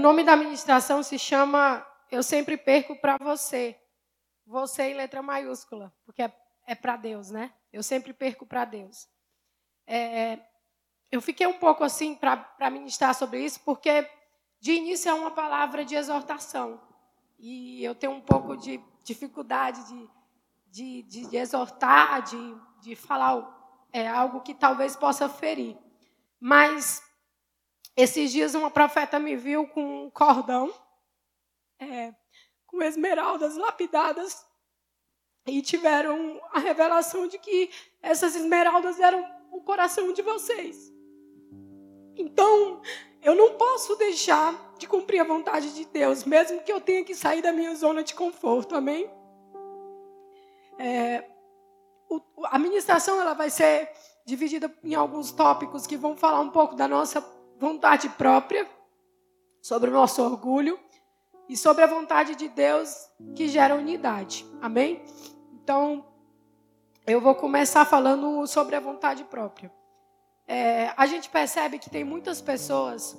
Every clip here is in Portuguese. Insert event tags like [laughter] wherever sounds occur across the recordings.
o nome da ministração se chama Eu Sempre Perco para Você. Você em letra maiúscula, porque é, é para Deus, né? Eu sempre perco para Deus. É, eu fiquei um pouco assim para ministrar sobre isso, porque de início é uma palavra de exortação. E eu tenho um pouco de dificuldade de, de, de, de exortar, de, de falar é, algo que talvez possa ferir. Mas esses dias uma profeta me viu com um cordão, é, com esmeraldas lapidadas, e tiveram a revelação de que essas esmeraldas eram o coração de vocês. Então, eu não posso deixar de cumprir a vontade de Deus, mesmo que eu tenha que sair da minha zona de conforto, amém? É, o, a ministração ela vai ser dividida em alguns tópicos que vão falar um pouco da nossa vontade própria, sobre o nosso orgulho e sobre a vontade de Deus que gera unidade. Amém? Então, eu vou começar falando sobre a vontade própria. É, a gente percebe que tem muitas pessoas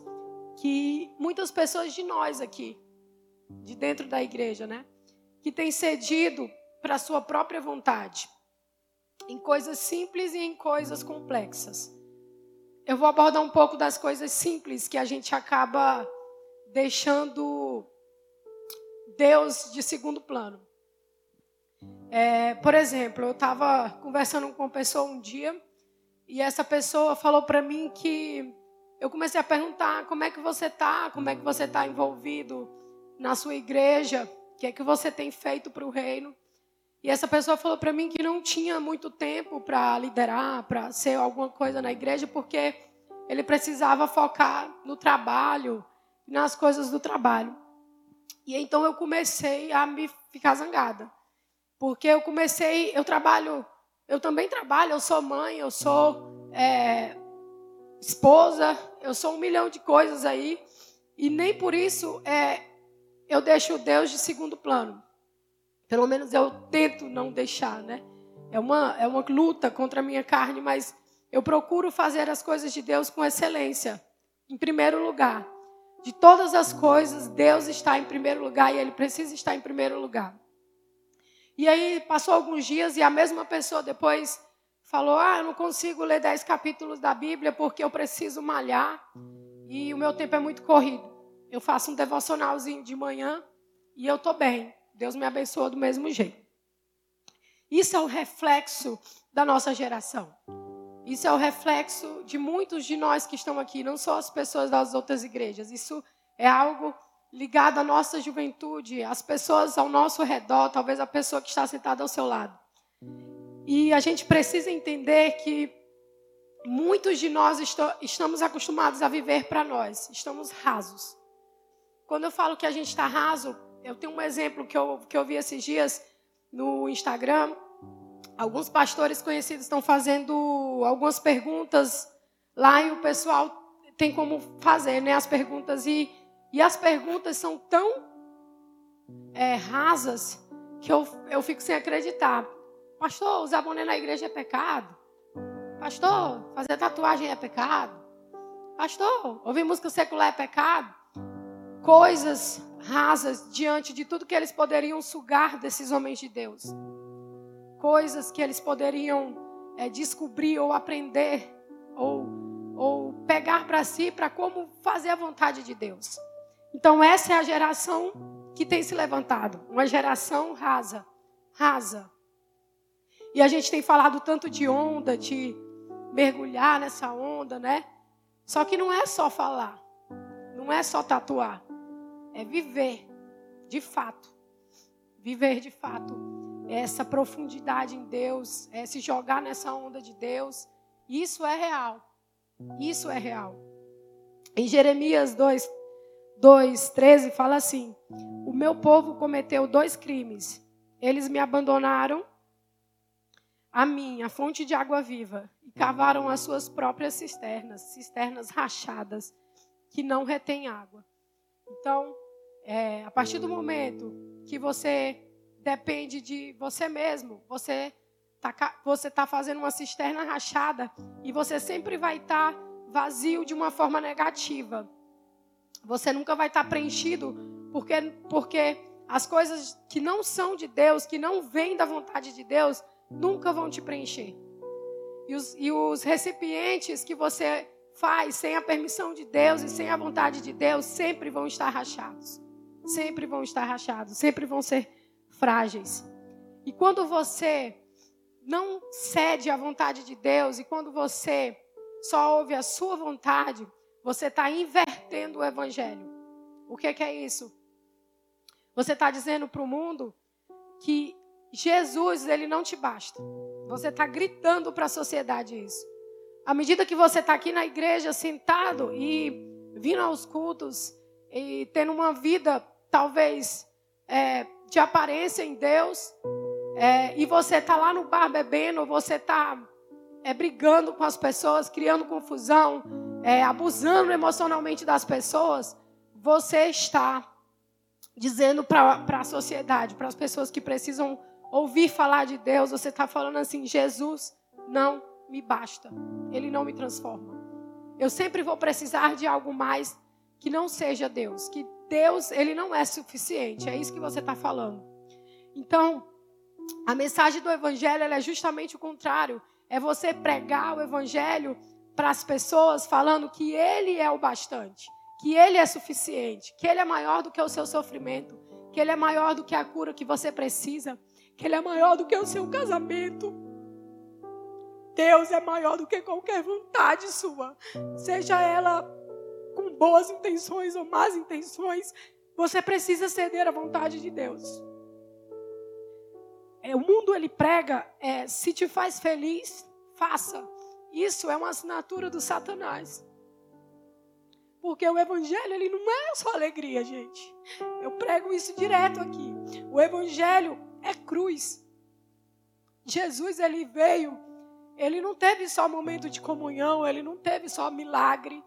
que muitas pessoas de nós aqui, de dentro da igreja, né, que têm cedido para sua própria vontade em coisas simples e em coisas complexas. Eu vou abordar um pouco das coisas simples que a gente acaba deixando Deus de segundo plano. É, por exemplo, eu estava conversando com uma pessoa um dia e essa pessoa falou para mim que eu comecei a perguntar como é que você está, como é que você está envolvido na sua igreja, o que é que você tem feito para o reino. E essa pessoa falou para mim que não tinha muito tempo para liderar, para ser alguma coisa na igreja, porque ele precisava focar no trabalho, nas coisas do trabalho. E então eu comecei a me ficar zangada. Porque eu comecei, eu trabalho, eu também trabalho, eu sou mãe, eu sou é, esposa, eu sou um milhão de coisas aí. E nem por isso é, eu deixo Deus de segundo plano. Pelo menos eu tento não deixar, né? É uma, é uma luta contra a minha carne, mas eu procuro fazer as coisas de Deus com excelência. Em primeiro lugar. De todas as coisas, Deus está em primeiro lugar e Ele precisa estar em primeiro lugar. E aí passou alguns dias e a mesma pessoa depois falou: Ah, eu não consigo ler dez capítulos da Bíblia porque eu preciso malhar e o meu tempo é muito corrido. Eu faço um devocionalzinho de manhã e eu estou bem. Deus me abençoa do mesmo jeito. Isso é o reflexo da nossa geração. Isso é o reflexo de muitos de nós que estão aqui, não só as pessoas das outras igrejas. Isso é algo ligado à nossa juventude, às pessoas ao nosso redor, talvez a pessoa que está sentada ao seu lado. E a gente precisa entender que muitos de nós estamos acostumados a viver para nós, estamos rasos. Quando eu falo que a gente está raso, eu tenho um exemplo que eu, que eu vi esses dias no Instagram. Alguns pastores conhecidos estão fazendo algumas perguntas lá e o pessoal tem como fazer né, as perguntas. E, e as perguntas são tão é, rasas que eu, eu fico sem acreditar. Pastor, usar boné na igreja é pecado? Pastor, fazer tatuagem é pecado? Pastor, ouvir música secular é pecado? Coisas rasas diante de tudo que eles poderiam sugar desses homens de Deus. Coisas que eles poderiam é, descobrir ou aprender ou, ou pegar para si para como fazer a vontade de Deus. Então, essa é a geração que tem se levantado uma geração rasa rasa. E a gente tem falado tanto de onda, de mergulhar nessa onda, né? Só que não é só falar, não é só tatuar é viver de fato. Viver de fato essa profundidade em Deus, é se jogar nessa onda de Deus. Isso é real. Isso é real. Em Jeremias 2, 2 13 fala assim: O meu povo cometeu dois crimes. Eles me abandonaram a mim, a fonte de água viva, e cavaram as suas próprias cisternas, cisternas rachadas, que não retêm água. Então, é, a partir do momento que você depende de você mesmo, você está você tá fazendo uma cisterna rachada e você sempre vai estar tá vazio de uma forma negativa. Você nunca vai estar preenchido porque, porque as coisas que não são de Deus, que não vêm da vontade de Deus, nunca vão te preencher. E os, e os recipientes que você faz sem a permissão de Deus e sem a vontade de Deus sempre vão estar rachados. Sempre vão estar rachados, sempre vão ser frágeis. E quando você não cede à vontade de Deus e quando você só ouve a sua vontade, você está invertendo o evangelho. O que, que é isso? Você está dizendo para o mundo que Jesus ele não te basta. Você está gritando para a sociedade isso. À medida que você está aqui na igreja sentado e vindo aos cultos e tendo uma vida talvez é, de aparência em Deus, é, e você está lá no bar bebendo, você está é, brigando com as pessoas, criando confusão, é, abusando emocionalmente das pessoas, você está dizendo para a sociedade, para as pessoas que precisam ouvir falar de Deus, você está falando assim: Jesus não me basta, Ele não me transforma. Eu sempre vou precisar de algo mais que não seja Deus, que Deus, Ele não é suficiente, é isso que você está falando. Então, a mensagem do Evangelho é justamente o contrário. É você pregar o Evangelho para as pessoas falando que Ele é o bastante, que Ele é suficiente, que Ele é maior do que o seu sofrimento, que Ele é maior do que a cura que você precisa, que Ele é maior do que o seu casamento. Deus é maior do que qualquer vontade sua, seja ela boas intenções ou más intenções, você precisa ceder à vontade de Deus. É, o mundo ele prega, é, se te faz feliz, faça. Isso é uma assinatura do Satanás. Porque o evangelho ele não é só alegria, gente. Eu prego isso direto aqui. O evangelho é cruz. Jesus ele veio, ele não teve só momento de comunhão, ele não teve só milagre,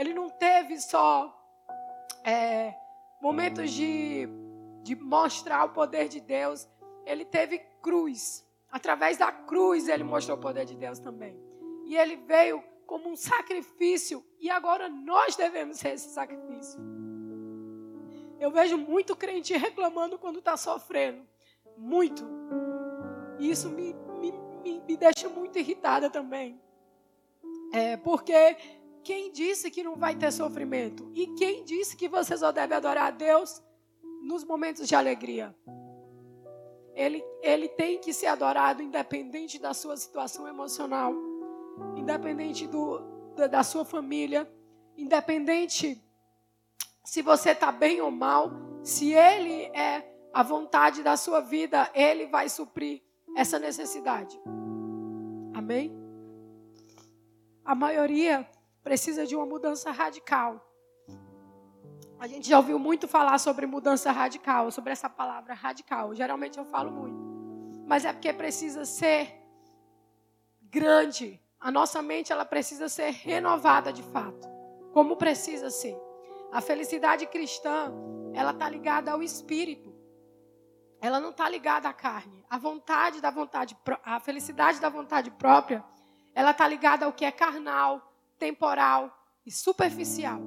ele não teve só é, momentos de, de mostrar o poder de Deus ele teve cruz. Através da cruz ele mostrou o poder de Deus também. E ele veio como um sacrifício e agora nós devemos ser esse sacrifício. Eu vejo muito crente reclamando quando está sofrendo. Muito. E isso me, me, me, me deixa muito irritada também. É, porque quem disse que não vai ter sofrimento? E quem disse que você só deve adorar a Deus nos momentos de alegria? ele, ele tem que ser adorado independente da sua situação emocional, independente do, da, da sua família, independente se você está bem ou mal, se Ele é a vontade da sua vida, Ele vai suprir essa necessidade. Amém? A maioria precisa de uma mudança radical. A gente já ouviu muito falar sobre mudança radical, sobre essa palavra radical. Geralmente eu falo muito. Mas é porque precisa ser grande. A nossa mente ela precisa ser renovada de fato. Como precisa ser. A felicidade cristã, ela está ligada ao espírito. Ela não está ligada à carne. A vontade da vontade, a felicidade da vontade própria, ela está ligada ao que é carnal, temporal e superficial.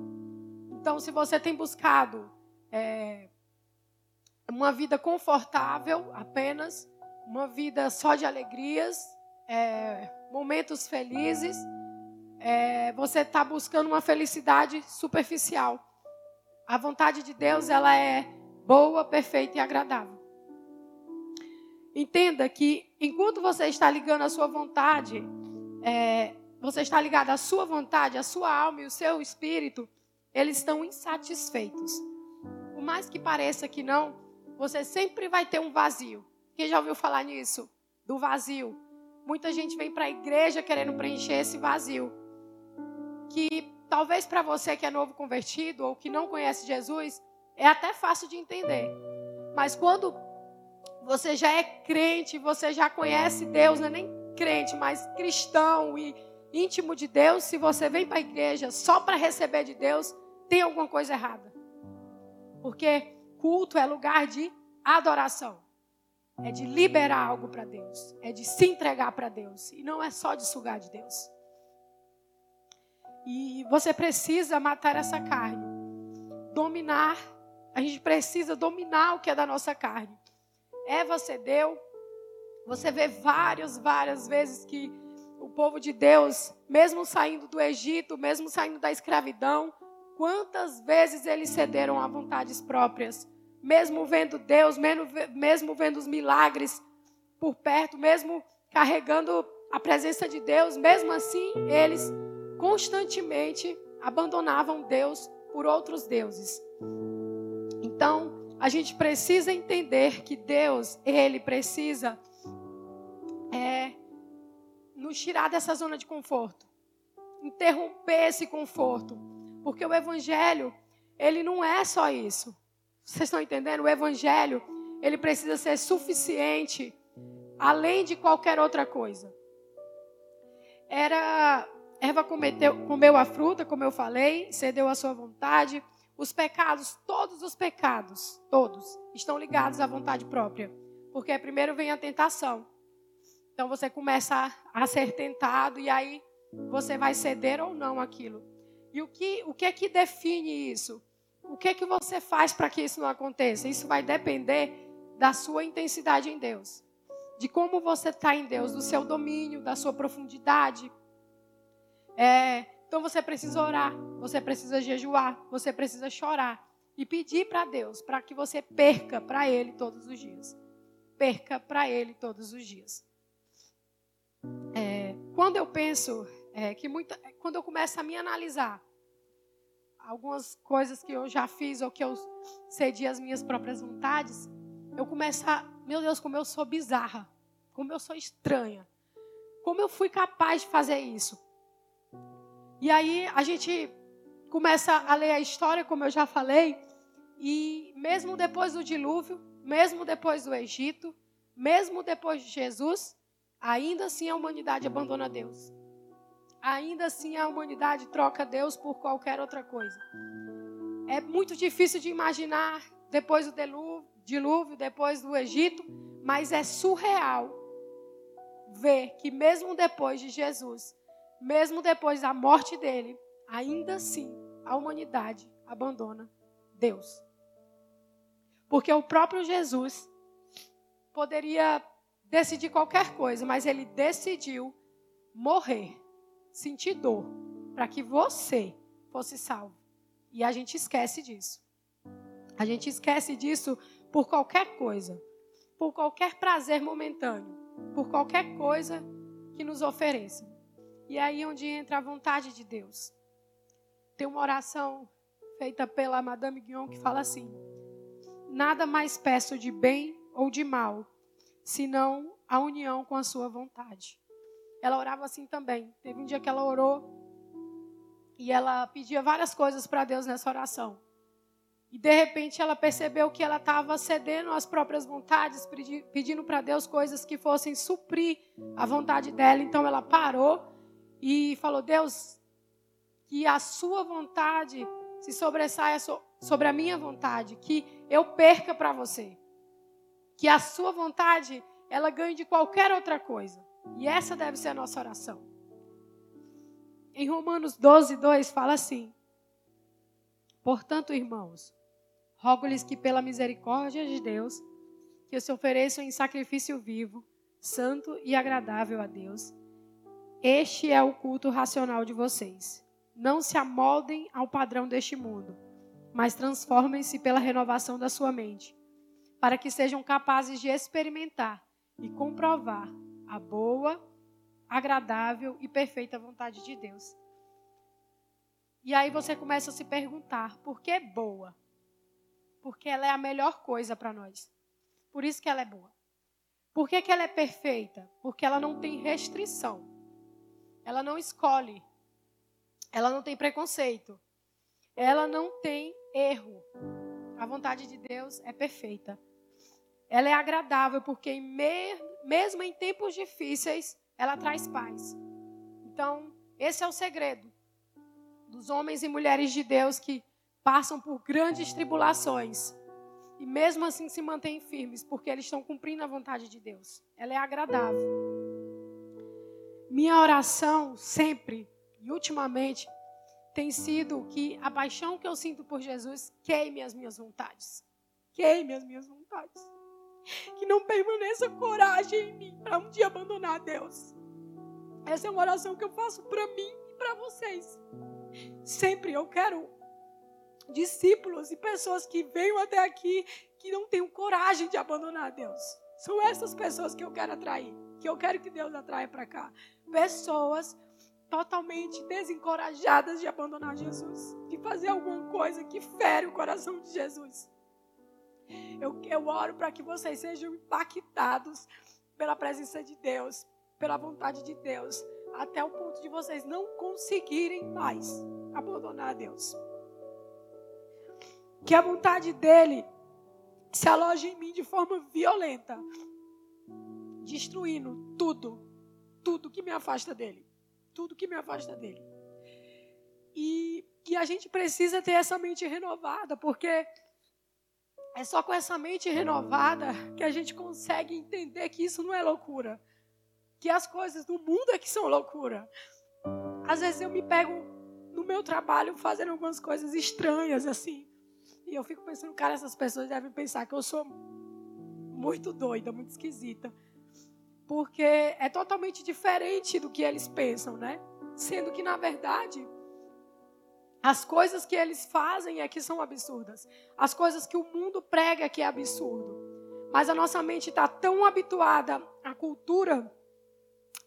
Então, se você tem buscado é, uma vida confortável apenas, uma vida só de alegrias, é, momentos felizes, é, você está buscando uma felicidade superficial. A vontade de Deus ela é boa, perfeita e agradável. Entenda que enquanto você está ligando a sua vontade, é, você está ligado à sua vontade, à sua alma e o seu espírito eles estão insatisfeitos. Por mais que pareça que não, você sempre vai ter um vazio. Quem já ouviu falar nisso? Do vazio. Muita gente vem para a igreja querendo preencher esse vazio. Que talvez para você que é novo convertido ou que não conhece Jesus, é até fácil de entender. Mas quando você já é crente, você já conhece Deus, não é nem crente, mas cristão e íntimo de Deus, se você vem para a igreja só para receber de Deus, tem alguma coisa errada. Porque culto é lugar de adoração. É de liberar algo para Deus. É de se entregar para Deus. E não é só de sugar de Deus. E você precisa matar essa carne. dominar, a gente precisa dominar o que é da nossa carne. Eva cedeu. Você vê várias, várias vezes que o povo de Deus, mesmo saindo do Egito, mesmo saindo da escravidão, quantas vezes eles cederam a vontades próprias, mesmo vendo Deus, mesmo vendo os milagres por perto, mesmo carregando a presença de Deus, mesmo assim, eles constantemente abandonavam Deus por outros deuses. Então, a gente precisa entender que Deus, Ele precisa é, nos tirar dessa zona de conforto, interromper esse conforto, porque o Evangelho, ele não é só isso. Vocês estão entendendo? O Evangelho, ele precisa ser suficiente além de qualquer outra coisa. Era Eva cometeu, comeu a fruta, como eu falei, cedeu à sua vontade. Os pecados, todos os pecados, todos, estão ligados à vontade própria. Porque primeiro vem a tentação. Então você começa a, ser tentado e aí você vai ceder ou não aquilo. E o que, o que é que define isso? O que é que você faz para que isso não aconteça? Isso vai depender da sua intensidade em Deus de como você está em Deus, do seu domínio, da sua profundidade. É, então você precisa orar, você precisa jejuar, você precisa chorar e pedir para Deus para que você perca para Ele todos os dias. Perca para Ele todos os dias. É, quando eu penso é, que muita, quando eu começo a me analisar algumas coisas que eu já fiz ou que eu cedi às minhas próprias vontades, eu começo a, meu Deus, como eu sou bizarra como eu sou estranha. Como eu fui capaz de fazer isso? E aí a gente começa a ler a história, como eu já falei, e mesmo depois do dilúvio, mesmo depois do Egito, mesmo depois de Jesus, ainda assim a humanidade abandona Deus. Ainda assim a humanidade troca Deus por qualquer outra coisa. É muito difícil de imaginar depois do dilúvio, depois do Egito, mas é surreal ver que mesmo depois de Jesus, mesmo depois da morte dele, ainda assim a humanidade abandona Deus. Porque o próprio Jesus poderia decidir qualquer coisa, mas ele decidiu morrer, sentir dor, para que você fosse salvo. E a gente esquece disso. A gente esquece disso por qualquer coisa, por qualquer prazer momentâneo por qualquer coisa que nos ofereçam. E aí é onde entra a vontade de Deus. Tem uma oração feita pela Madame Guion que fala assim: Nada mais peço de bem ou de mal, senão a união com a sua vontade. Ela orava assim também. Teve um dia que ela orou e ela pedia várias coisas para Deus nessa oração. E de repente ela percebeu que ela estava cedendo às próprias vontades, pedindo para Deus coisas que fossem suprir a vontade dela. Então ela parou e falou: Deus, que a sua vontade se sobressaia sobre a minha vontade, que eu perca para você. Que a sua vontade ela ganhe de qualquer outra coisa. E essa deve ser a nossa oração. Em Romanos 12, 2 fala assim: Portanto, irmãos, Rogo-lhes que, pela misericórdia de Deus, que se ofereçam em sacrifício vivo, santo e agradável a Deus. Este é o culto racional de vocês. Não se amoldem ao padrão deste mundo, mas transformem-se pela renovação da sua mente, para que sejam capazes de experimentar e comprovar a boa, agradável e perfeita vontade de Deus. E aí você começa a se perguntar: por que boa? Porque ela é a melhor coisa para nós. Por isso que ela é boa. Por que, que ela é perfeita? Porque ela não tem restrição. Ela não escolhe. Ela não tem preconceito. Ela não tem erro. A vontade de Deus é perfeita. Ela é agradável porque mesmo em tempos difíceis, ela traz paz. Então, esse é o segredo dos homens e mulheres de Deus que passam por grandes tribulações e mesmo assim se mantêm firmes, porque eles estão cumprindo a vontade de Deus. Ela é agradável. Minha oração sempre e ultimamente tem sido que a paixão que eu sinto por Jesus queime as minhas vontades. Queime as minhas vontades. Que não permaneça coragem em mim para um dia abandonar Deus. Essa é uma oração que eu faço para mim e para vocês. Sempre eu quero discípulos e pessoas que venham até aqui que não tenham coragem de abandonar Deus. São essas pessoas que eu quero atrair, que eu quero que Deus atraia para cá. Pessoas totalmente desencorajadas de abandonar Jesus, de fazer alguma coisa que fere o coração de Jesus. Eu, eu oro para que vocês sejam impactados pela presença de Deus, pela vontade de Deus, até o ponto de vocês não conseguirem mais abandonar Deus. Que a vontade dele se aloje em mim de forma violenta, destruindo tudo, tudo que me afasta dele tudo que me afasta dele. E, e a gente precisa ter essa mente renovada, porque é só com essa mente renovada que a gente consegue entender que isso não é loucura. Que as coisas do mundo é que são loucura. Às vezes eu me pego no meu trabalho fazendo algumas coisas estranhas assim. E eu fico pensando, cara, essas pessoas devem pensar que eu sou muito doida, muito esquisita porque é totalmente diferente do que eles pensam, né? Sendo que, na verdade, as coisas que eles fazem é que são absurdas. As coisas que o mundo prega que é absurdo. Mas a nossa mente está tão habituada à cultura,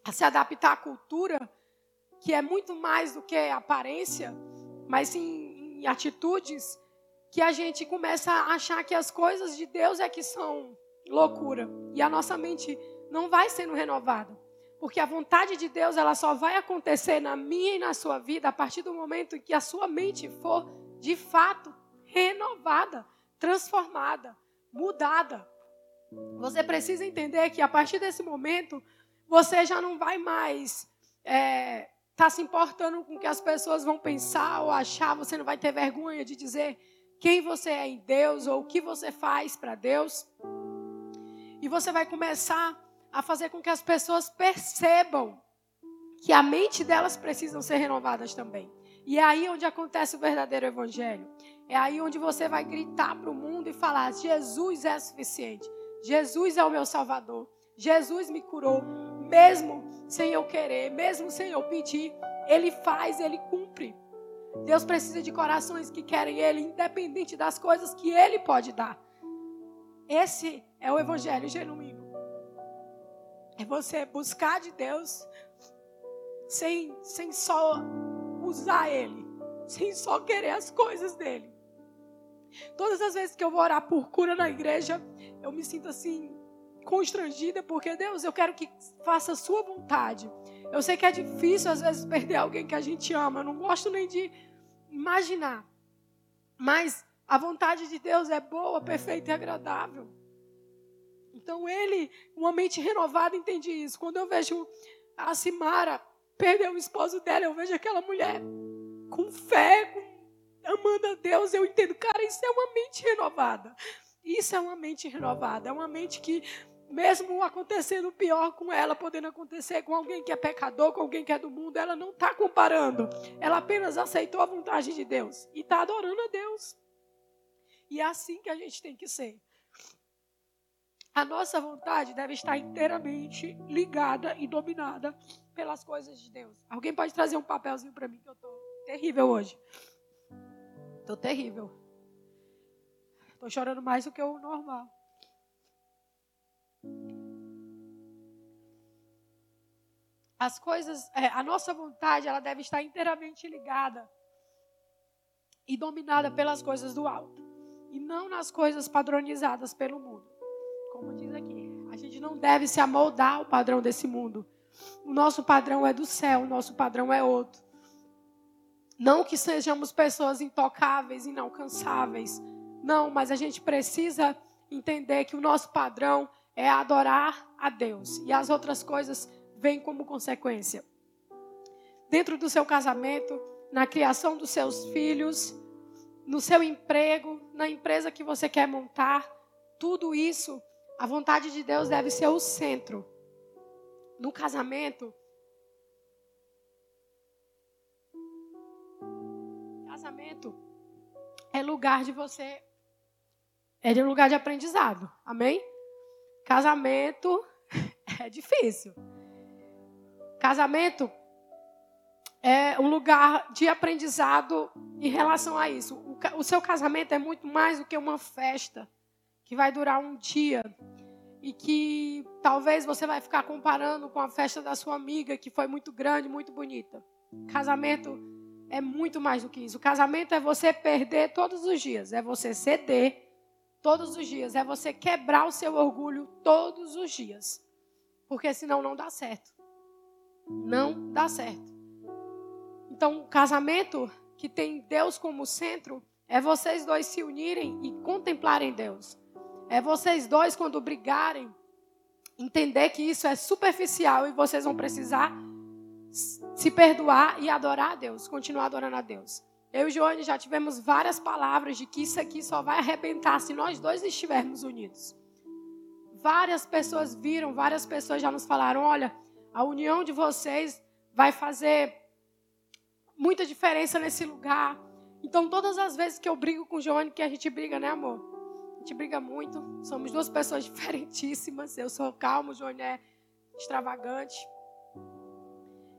a se adaptar à cultura, que é muito mais do que aparência, mas em, em atitudes, que a gente começa a achar que as coisas de Deus é que são loucura. E a nossa mente não vai sendo renovada. Porque a vontade de Deus, ela só vai acontecer na minha e na sua vida a partir do momento em que a sua mente for, de fato, renovada, transformada, mudada. Você precisa entender que a partir desse momento, você já não vai mais estar é, tá se importando com o que as pessoas vão pensar ou achar, você não vai ter vergonha de dizer quem você é em Deus ou o que você faz para Deus. E você vai começar a fazer com que as pessoas percebam que a mente delas precisam ser renovadas também. E é aí onde acontece o verdadeiro evangelho. É aí onde você vai gritar para o mundo e falar: Jesus é suficiente. Jesus é o meu Salvador. Jesus me curou, mesmo sem eu querer, mesmo sem eu pedir. Ele faz, ele cumpre. Deus precisa de corações que querem Ele, independente das coisas que Ele pode dar. Esse é o Evangelho genuíno. É você buscar de Deus sem, sem só usar Ele, sem só querer as coisas dele. Todas as vezes que eu vou orar por cura na igreja, eu me sinto assim, constrangida, porque Deus, eu quero que faça a sua vontade. Eu sei que é difícil às vezes perder alguém que a gente ama, eu não gosto nem de imaginar. Mas a vontade de Deus é boa, perfeita e agradável. Então ele, uma mente renovada, entende isso. Quando eu vejo a Simara perder o esposo dela, eu vejo aquela mulher com fé, com, amando a Deus, eu entendo, cara, isso é uma mente renovada. Isso é uma mente renovada, é uma mente que mesmo acontecendo pior com ela, podendo acontecer com alguém que é pecador, com alguém que é do mundo, ela não está comparando. Ela apenas aceitou a vontade de Deus e está adorando a Deus. E é assim que a gente tem que ser. A nossa vontade deve estar inteiramente ligada e dominada pelas coisas de Deus. Alguém pode trazer um papelzinho para mim que eu estou terrível hoje. Estou terrível. Estou chorando mais do que o normal. As coisas, é, a nossa vontade, ela deve estar inteiramente ligada e dominada pelas coisas do alto e não nas coisas padronizadas pelo mundo como diz aqui, a gente não deve se amoldar ao padrão desse mundo. O nosso padrão é do céu, o nosso padrão é outro. Não que sejamos pessoas intocáveis, inalcançáveis. Não, mas a gente precisa entender que o nosso padrão é adorar a Deus e as outras coisas vêm como consequência. Dentro do seu casamento, na criação dos seus filhos, no seu emprego, na empresa que você quer montar, tudo isso a vontade de Deus deve ser o centro. No casamento, casamento é lugar de você. É de lugar de aprendizado. Amém? Casamento [laughs] é difícil. Casamento é um lugar de aprendizado em relação a isso. O, o seu casamento é muito mais do que uma festa que vai durar um dia e que talvez você vai ficar comparando com a festa da sua amiga que foi muito grande, muito bonita. Casamento é muito mais do que isso. O casamento é você perder todos os dias, é você ceder todos os dias, é você quebrar o seu orgulho todos os dias. Porque senão não dá certo. Não dá certo. Então, o casamento que tem Deus como centro é vocês dois se unirem e contemplarem Deus. É vocês dois, quando brigarem, entender que isso é superficial e vocês vão precisar se perdoar e adorar a Deus, continuar adorando a Deus. Eu e Joane já tivemos várias palavras de que isso aqui só vai arrebentar se nós dois estivermos unidos. Várias pessoas viram, várias pessoas já nos falaram: olha, a união de vocês vai fazer muita diferença nesse lugar. Então, todas as vezes que eu brigo com Joane, que a gente briga, né, amor? Gente briga muito. Somos duas pessoas [laughs] diferentíssimas. Eu sou calmo, o Joane é extravagante.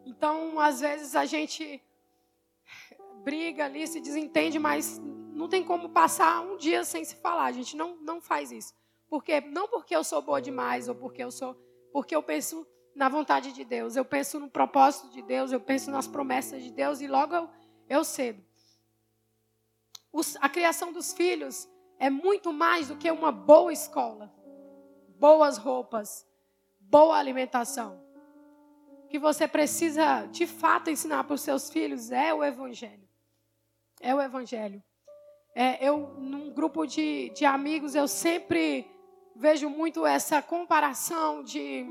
Então, às vezes a gente briga ali, se desentende, mas não tem como passar um dia sem se falar. A gente não, não faz isso. Porque não porque eu sou boa demais ou porque eu sou, porque eu penso na vontade de Deus, eu penso no propósito de Deus, eu penso nas promessas de Deus e logo eu, eu cedo. Os, a criação dos filhos é muito mais do que uma boa escola, boas roupas, boa alimentação. O que você precisa de fato ensinar para os seus filhos é o Evangelho. É o Evangelho. É, eu, num grupo de, de amigos, eu sempre vejo muito essa comparação de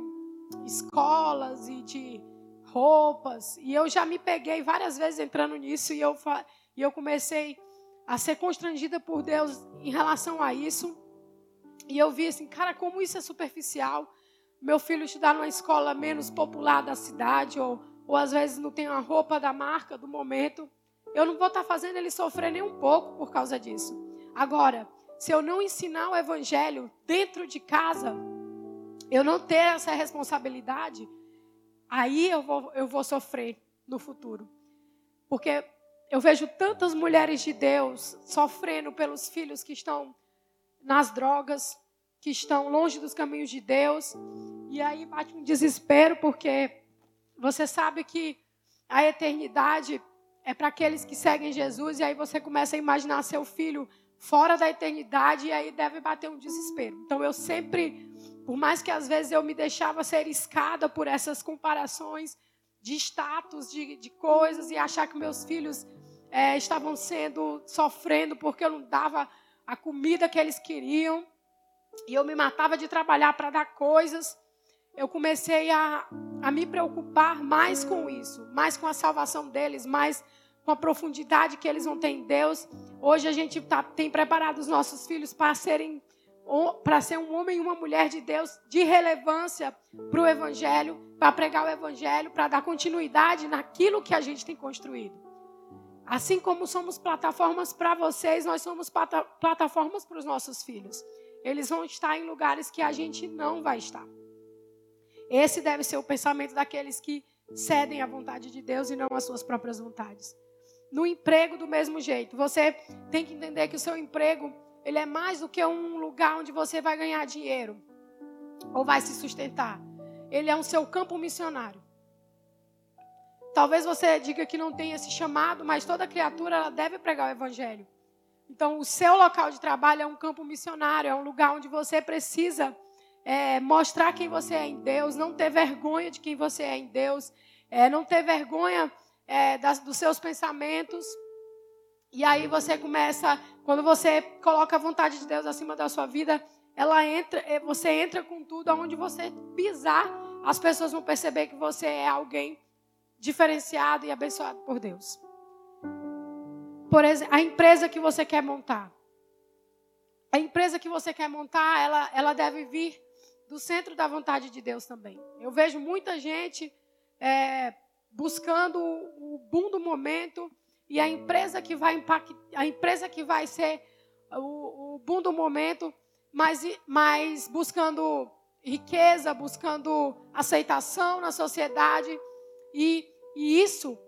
escolas e de roupas. E eu já me peguei várias vezes entrando nisso e eu, e eu comecei a ser constrangida por Deus em relação a isso. E eu vi assim, cara, como isso é superficial. Meu filho estudar numa escola menos popular da cidade, ou, ou às vezes não tem a roupa da marca do momento. Eu não vou estar fazendo ele sofrer nem um pouco por causa disso. Agora, se eu não ensinar o evangelho dentro de casa, eu não ter essa responsabilidade, aí eu vou, eu vou sofrer no futuro. Porque eu vejo tantas mulheres de Deus sofrendo pelos filhos que estão nas drogas, que estão longe dos caminhos de Deus. E aí bate um desespero, porque você sabe que a eternidade é para aqueles que seguem Jesus, e aí você começa a imaginar seu filho fora da eternidade, e aí deve bater um desespero. Então eu sempre por mais que às vezes eu me deixava ser escada por essas comparações de status, de, de coisas, e achar que meus filhos é, estavam sendo, sofrendo porque eu não dava a comida que eles queriam, e eu me matava de trabalhar para dar coisas, eu comecei a, a me preocupar mais com isso, mais com a salvação deles, mais com a profundidade que eles vão ter em Deus. Hoje a gente tá, tem preparado os nossos filhos para serem para ser um homem e uma mulher de Deus de relevância para o Evangelho, para pregar o Evangelho, para dar continuidade naquilo que a gente tem construído. Assim como somos plataformas para vocês, nós somos plataformas para os nossos filhos. Eles vão estar em lugares que a gente não vai estar. Esse deve ser o pensamento daqueles que cedem à vontade de Deus e não às suas próprias vontades. No emprego, do mesmo jeito. Você tem que entender que o seu emprego ele é mais do que um lugar onde você vai ganhar dinheiro ou vai se sustentar. Ele é um seu campo missionário. Talvez você diga que não tem esse chamado, mas toda criatura ela deve pregar o evangelho. Então, o seu local de trabalho é um campo missionário, é um lugar onde você precisa é, mostrar quem você é em Deus, não ter vergonha de quem você é em Deus, é, não ter vergonha é, das, dos seus pensamentos. E aí você começa, quando você coloca a vontade de Deus acima da sua vida, ela entra, eh, você entra com tudo aonde você pisar, as pessoas vão perceber que você é alguém diferenciado e abençoado por Deus. Por exemplo, a empresa que você quer montar. A empresa que você quer montar, ela, ela deve vir do centro da vontade de Deus também. Eu vejo muita gente é, buscando o boom do momento, e a empresa que vai impactar, a empresa que vai ser o, o boom do momento, mas, mas buscando riqueza, buscando aceitação na sociedade. E, e isso,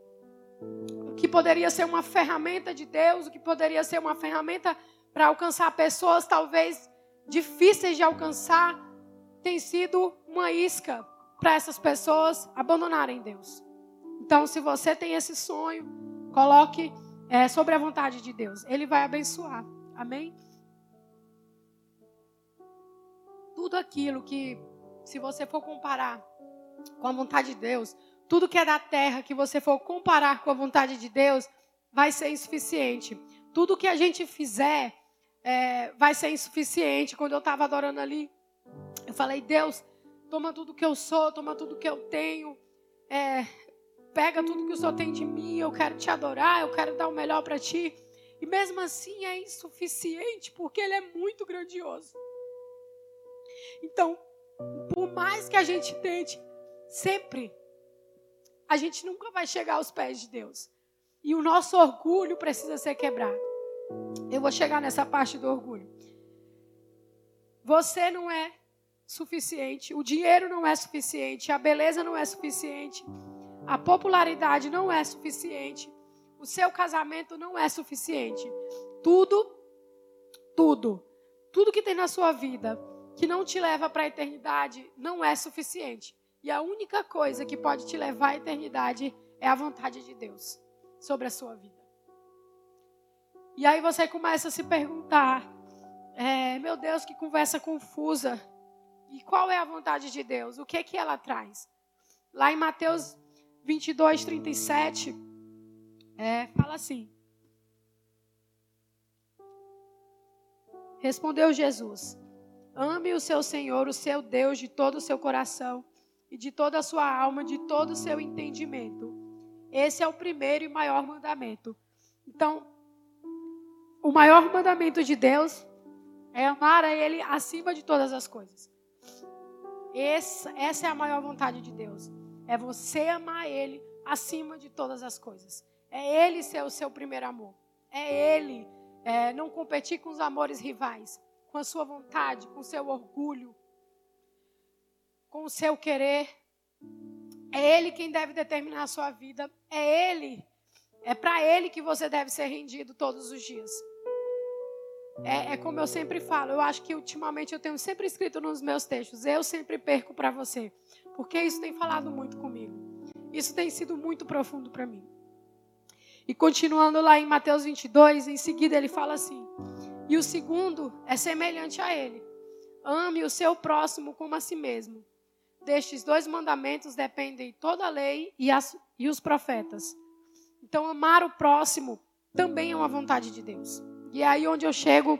que poderia ser uma ferramenta de Deus, o que poderia ser uma ferramenta para alcançar pessoas talvez difíceis de alcançar, tem sido uma isca para essas pessoas abandonarem Deus. Então, se você tem esse sonho, coloque é, sobre a vontade de Deus. Ele vai abençoar. Amém? Tudo aquilo que, se você for comparar com a vontade de Deus, tudo que é da terra que você for comparar com a vontade de Deus, vai ser insuficiente. Tudo que a gente fizer é, vai ser insuficiente. Quando eu estava adorando ali, eu falei, Deus, toma tudo que eu sou, toma tudo que eu tenho. É, pega tudo que o Senhor tem de mim, eu quero te adorar, eu quero dar o melhor para ti. E mesmo assim é insuficiente, porque Ele é muito grandioso. Então, por mais que a gente tente, sempre, a gente nunca vai chegar aos pés de Deus. E o nosso orgulho precisa ser quebrado. Eu vou chegar nessa parte do orgulho. Você não é suficiente, o dinheiro não é suficiente, a beleza não é suficiente, a popularidade não é suficiente, o seu casamento não é suficiente. Tudo, tudo, tudo que tem na sua vida que não te leva para a eternidade não é suficiente. E a única coisa que pode te levar à eternidade é a vontade de Deus sobre a sua vida. E aí você começa a se perguntar: é, meu Deus, que conversa confusa. E qual é a vontade de Deus? O que é que ela traz? Lá em Mateus 22, 37, é, fala assim: Respondeu Jesus: Ame o seu Senhor, o seu Deus, de todo o seu coração e de toda a sua alma, de todo o seu entendimento. Esse é o primeiro e maior mandamento. Então, o maior mandamento de Deus é amar a Ele acima de todas as coisas. Essa, essa é a maior vontade de Deus. É você amar Ele acima de todas as coisas. É Ele ser o seu primeiro amor. É Ele é, não competir com os amores rivais, com a sua vontade, com o seu orgulho, com o seu querer. É Ele quem deve determinar a sua vida. É Ele. É para Ele que você deve ser rendido todos os dias. É, é, como eu sempre falo, eu acho que ultimamente eu tenho sempre escrito nos meus textos, eu sempre perco para você, porque isso tem falado muito comigo. Isso tem sido muito profundo para mim. E continuando lá em Mateus 22, em seguida ele fala assim: E o segundo é semelhante a ele: ame o seu próximo como a si mesmo. Destes dois mandamentos dependem toda a lei e, as, e os profetas. Então, amar o próximo também é uma vontade de Deus. E é aí onde eu chego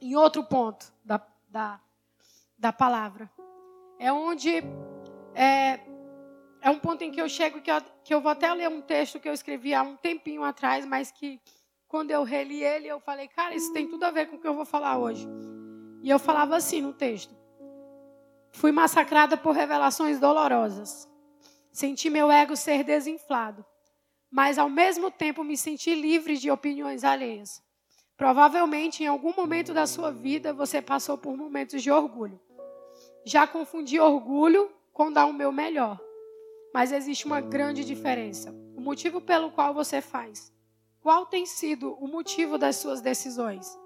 em outro ponto da, da, da palavra. É onde é, é um ponto em que eu chego que eu, que eu vou até ler um texto que eu escrevi há um tempinho atrás, mas que quando eu reli ele, eu falei, cara, isso tem tudo a ver com o que eu vou falar hoje. E eu falava assim no texto: Fui massacrada por revelações dolorosas. Senti meu ego ser desinflado, mas ao mesmo tempo me senti livre de opiniões alheias. Provavelmente em algum momento da sua vida você passou por momentos de orgulho. Já confundi orgulho com dar o meu melhor. Mas existe uma grande diferença. O motivo pelo qual você faz. Qual tem sido o motivo das suas decisões?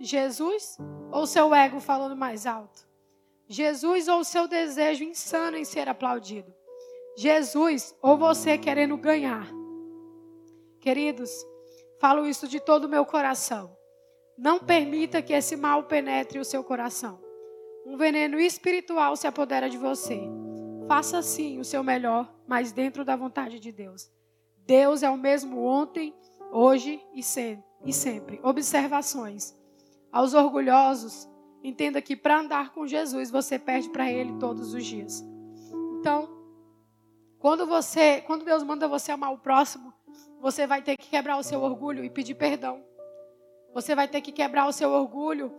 Jesus ou seu ego falando mais alto? Jesus ou seu desejo insano em ser aplaudido? Jesus ou você querendo ganhar? Queridos, Falo isso de todo o meu coração. Não permita que esse mal penetre o seu coração. Um veneno espiritual se apodera de você. Faça sim o seu melhor, mas dentro da vontade de Deus. Deus é o mesmo ontem, hoje e sempre. Observações. Aos orgulhosos, entenda que para andar com Jesus você perde para Ele todos os dias. Então, quando você, quando Deus manda você amar o próximo, você vai ter que quebrar o seu orgulho e pedir perdão. Você vai ter que quebrar o seu orgulho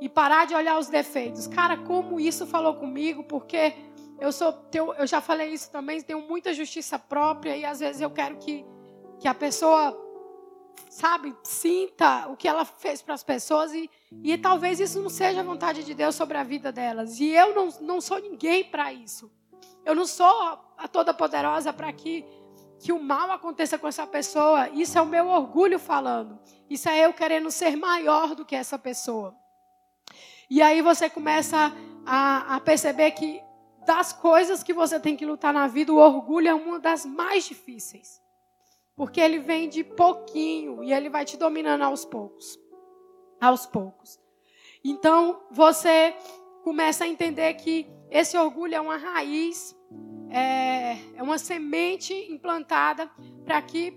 e parar de olhar os defeitos. Cara, como isso falou comigo? Porque eu sou, eu já falei isso também, tenho muita justiça própria e às vezes eu quero que, que a pessoa sabe, sinta o que ela fez para as pessoas e, e talvez isso não seja a vontade de Deus sobre a vida delas. E eu não, não sou ninguém para isso. Eu não sou a toda poderosa para que que o mal aconteça com essa pessoa. Isso é o meu orgulho falando. Isso é eu querendo ser maior do que essa pessoa. E aí você começa a, a perceber que das coisas que você tem que lutar na vida, o orgulho é uma das mais difíceis. Porque ele vem de pouquinho e ele vai te dominando aos poucos. Aos poucos. Então, você começa a entender que esse orgulho é uma raiz, é, é uma semente implantada para que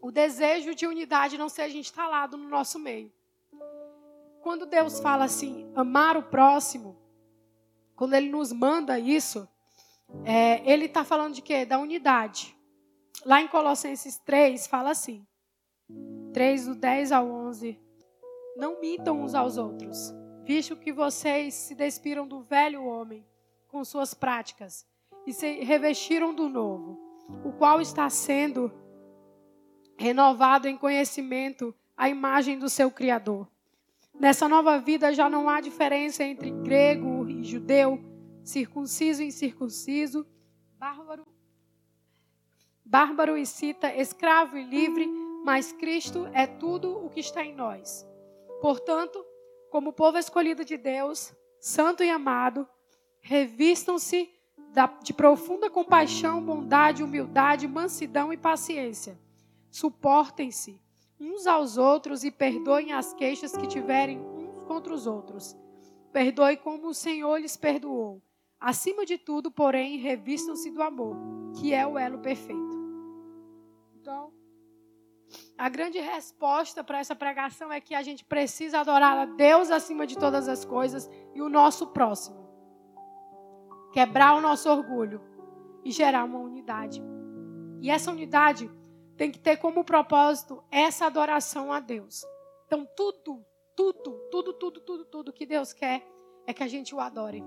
o desejo de unidade não seja instalado no nosso meio. Quando Deus fala assim, amar o próximo, quando Ele nos manda isso, é, Ele está falando de quê? Da unidade. Lá em Colossenses 3, fala assim, 3, do 10 ao 11, não mintam uns aos outros, visto que vocês se despiram do velho homem com suas práticas e se revestiram do novo, o qual está sendo renovado em conhecimento à imagem do seu Criador. Nessa nova vida já não há diferença entre grego e judeu, circunciso e incircunciso, bárbaro, bárbaro e cita, escravo e livre, mas Cristo é tudo o que está em nós. Portanto, como povo escolhido de Deus, santo e amado, revistam-se de profunda compaixão, bondade, humildade, mansidão e paciência. Suportem-se uns aos outros e perdoem as queixas que tiverem uns contra os outros. Perdoe como o Senhor lhes perdoou. Acima de tudo, porém, revistam-se do amor, que é o elo perfeito. Então, a grande resposta para essa pregação é que a gente precisa adorar a Deus acima de todas as coisas e o nosso próximo. Quebrar o nosso orgulho e gerar uma unidade. E essa unidade tem que ter como propósito essa adoração a Deus. Então, tudo, tudo, tudo, tudo, tudo, tudo que Deus quer é que a gente o adore.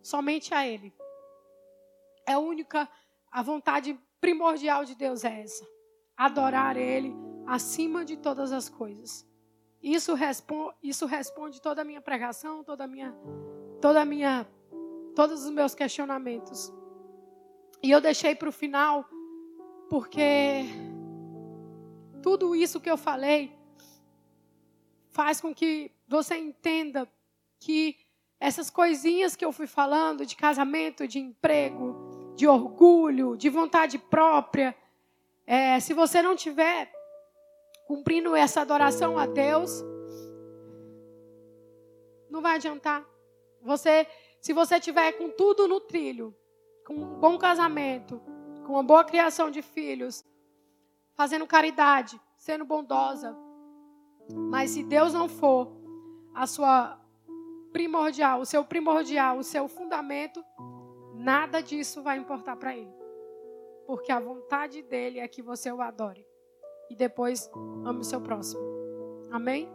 Somente a Ele. É a única, a vontade primordial de Deus é essa. Adorar Ele acima de todas as coisas. Isso responde, isso responde toda a minha pregação, toda a minha, toda a minha, todos os meus questionamentos. E eu deixei para o final porque tudo isso que eu falei faz com que você entenda que essas coisinhas que eu fui falando de casamento, de emprego, de orgulho, de vontade própria, é, se você não tiver cumprindo essa adoração a Deus, não vai adiantar. Você, se você tiver com tudo no trilho, com um bom casamento, com uma boa criação de filhos, fazendo caridade, sendo bondosa. Mas se Deus não for a sua primordial, o seu primordial, o seu fundamento, nada disso vai importar para ele. Porque a vontade dele é que você o adore. E depois ame o seu próximo. Amém?